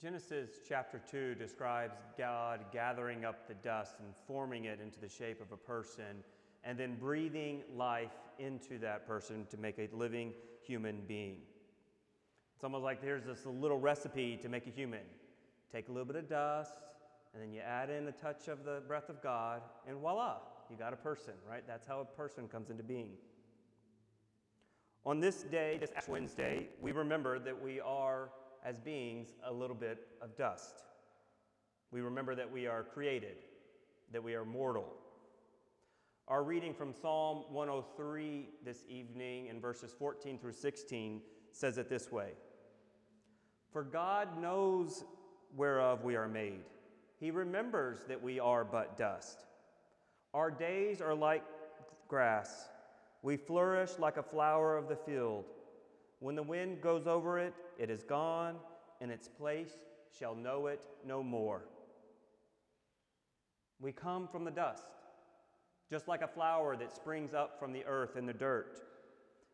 Genesis chapter 2 describes God gathering up the dust and forming it into the shape of a person and then breathing life into that person to make a living human being. It's almost like there's this little recipe to make a human. Take a little bit of dust, and then you add in a touch of the breath of God, and voila, you got a person, right? That's how a person comes into being. On this day, this Wednesday, we remember that we are as beings a little bit of dust. We remember that we are created, that we are mortal. Our reading from Psalm 103 this evening in verses 14 through 16 says it this way For God knows whereof we are made, He remembers that we are but dust. Our days are like grass, we flourish like a flower of the field. When the wind goes over it, it is gone, and its place shall know it no more. We come from the dust, just like a flower that springs up from the earth and the dirt.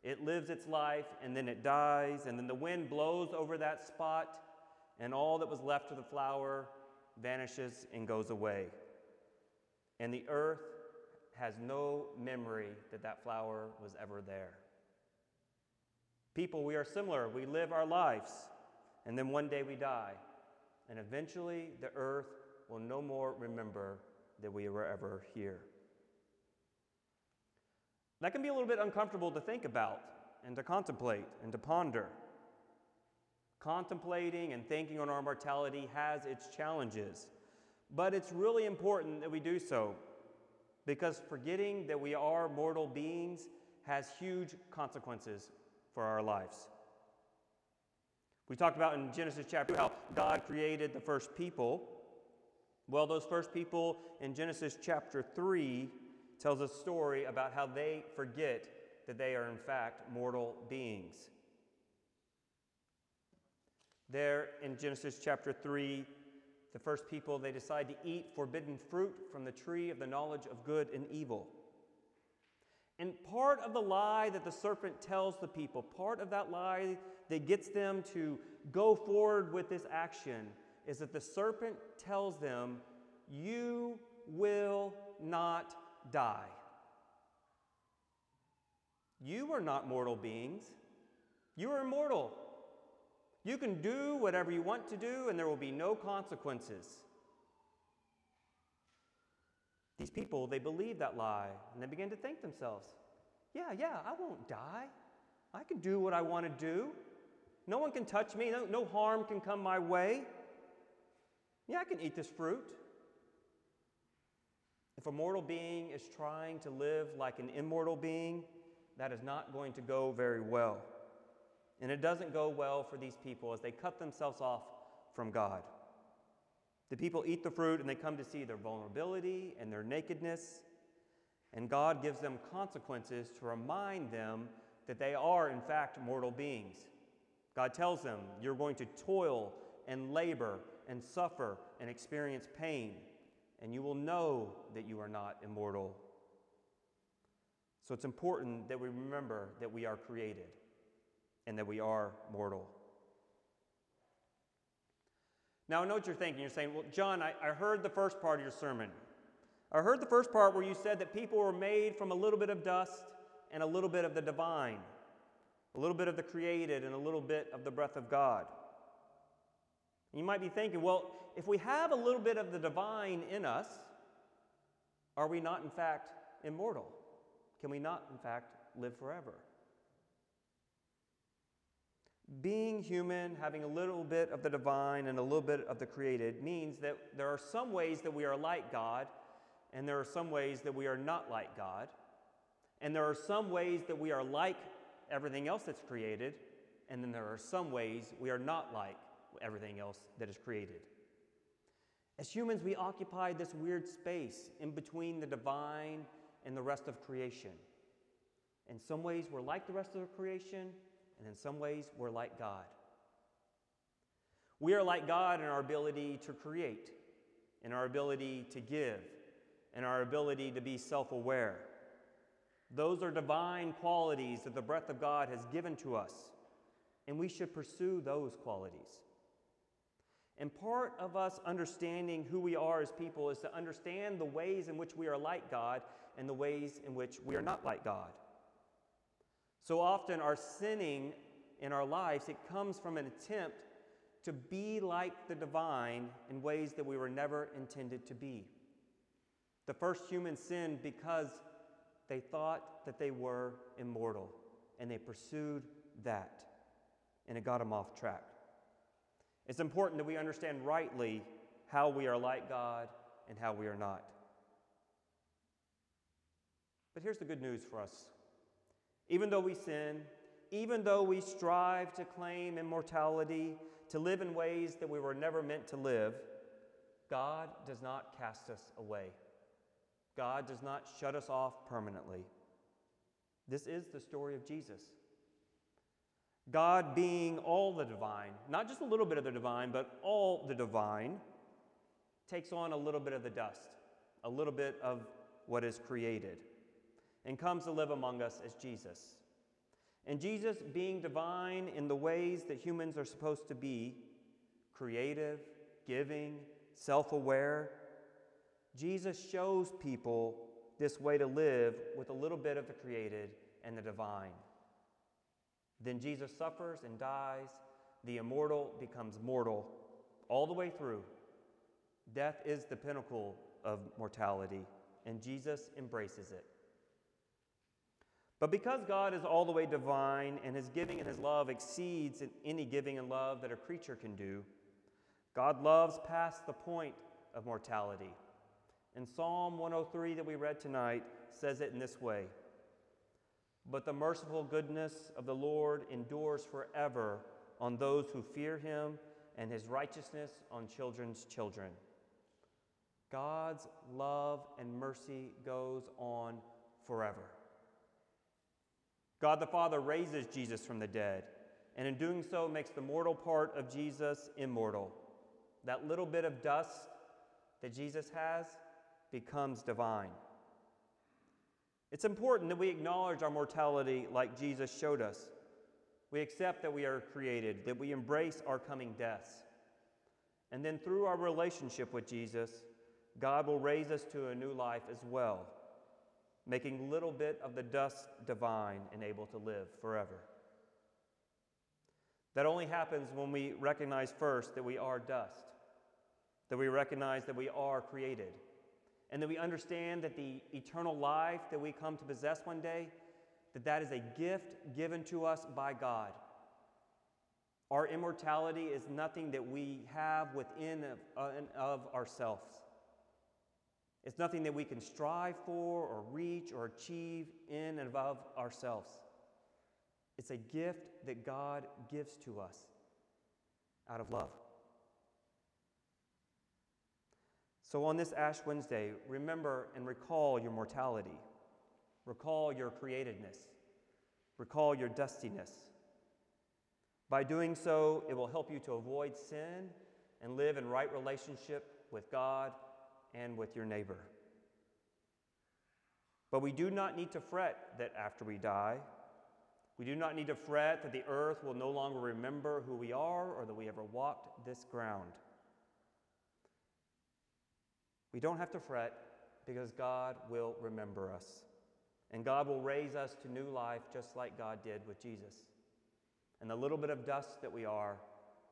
It lives its life, and then it dies, and then the wind blows over that spot, and all that was left of the flower vanishes and goes away. And the earth has no memory that that flower was ever there. People, we are similar. We live our lives, and then one day we die. And eventually, the earth will no more remember that we were ever here. That can be a little bit uncomfortable to think about and to contemplate and to ponder. Contemplating and thinking on our mortality has its challenges, but it's really important that we do so because forgetting that we are mortal beings has huge consequences for our lives. We talked about in Genesis chapter how God created the first people. Well, those first people in Genesis chapter 3 tells a story about how they forget that they are in fact mortal beings. There in Genesis chapter 3, the first people they decide to eat forbidden fruit from the tree of the knowledge of good and evil. And part of the lie that the serpent tells the people, part of that lie that gets them to go forward with this action, is that the serpent tells them, You will not die. You are not mortal beings, you are immortal. You can do whatever you want to do, and there will be no consequences. These people, they believe that lie and they begin to think themselves, yeah, yeah, I won't die. I can do what I want to do. No one can touch me, no, no harm can come my way. Yeah, I can eat this fruit. If a mortal being is trying to live like an immortal being, that is not going to go very well. And it doesn't go well for these people as they cut themselves off from God. The people eat the fruit and they come to see their vulnerability and their nakedness. And God gives them consequences to remind them that they are, in fact, mortal beings. God tells them, You're going to toil and labor and suffer and experience pain, and you will know that you are not immortal. So it's important that we remember that we are created and that we are mortal. Now, I know what you're thinking. You're saying, Well, John, I, I heard the first part of your sermon. I heard the first part where you said that people were made from a little bit of dust and a little bit of the divine, a little bit of the created and a little bit of the breath of God. You might be thinking, well, if we have a little bit of the divine in us, are we not, in fact, immortal? Can we not, in fact, live forever? Being human, having a little bit of the divine and a little bit of the created, means that there are some ways that we are like God, and there are some ways that we are not like God. And there are some ways that we are like everything else that's created, and then there are some ways we are not like everything else that is created. As humans, we occupy this weird space in between the divine and the rest of creation. In some ways, we're like the rest of the creation, and in some ways, we're like God. We are like God in our ability to create, in our ability to give, in our ability to be self aware. Those are divine qualities that the breath of God has given to us, and we should pursue those qualities. And part of us understanding who we are as people is to understand the ways in which we are like God and the ways in which we are not like God. So often, our sinning in our lives, it comes from an attempt to be like the divine in ways that we were never intended to be. The first human sinned because they thought that they were immortal and they pursued that, and it got them off track. It's important that we understand rightly how we are like God and how we are not. But here's the good news for us. Even though we sin, even though we strive to claim immortality, to live in ways that we were never meant to live, God does not cast us away. God does not shut us off permanently. This is the story of Jesus. God being all the divine, not just a little bit of the divine, but all the divine, takes on a little bit of the dust, a little bit of what is created, and comes to live among us as Jesus. And Jesus, being divine in the ways that humans are supposed to be creative, giving, self aware Jesus shows people this way to live with a little bit of the created and the divine. Then Jesus suffers and dies. The immortal becomes mortal all the way through. Death is the pinnacle of mortality, and Jesus embraces it. But because God is all the way divine and his giving and his love exceeds any giving and love that a creature can do, God loves past the point of mortality. And Psalm 103 that we read tonight says it in this way But the merciful goodness of the Lord endures forever on those who fear him, and his righteousness on children's children. God's love and mercy goes on forever. God the Father raises Jesus from the dead, and in doing so makes the mortal part of Jesus immortal. That little bit of dust that Jesus has becomes divine. It's important that we acknowledge our mortality like Jesus showed us. We accept that we are created, that we embrace our coming deaths. And then through our relationship with Jesus, God will raise us to a new life as well, making little bit of the dust divine and able to live forever. That only happens when we recognize first that we are dust, that we recognize that we are created and that we understand that the eternal life that we come to possess one day that that is a gift given to us by god our immortality is nothing that we have within of, uh, of ourselves it's nothing that we can strive for or reach or achieve in and of ourselves. It's a gift that god gives to us out of love. So, on this Ash Wednesday, remember and recall your mortality, recall your createdness, recall your dustiness. By doing so, it will help you to avoid sin and live in right relationship with God and with your neighbor. But we do not need to fret that after we die, we do not need to fret that the earth will no longer remember who we are or that we ever walked this ground. We don't have to fret because God will remember us. And God will raise us to new life just like God did with Jesus. And the little bit of dust that we are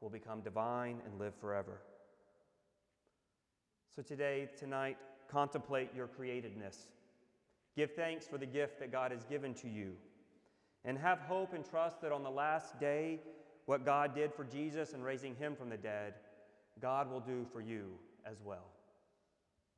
will become divine and live forever. So today, tonight, contemplate your createdness. Give thanks for the gift that God has given to you. And have hope and trust that on the last day, what God did for Jesus and raising him from the dead, God will do for you as well.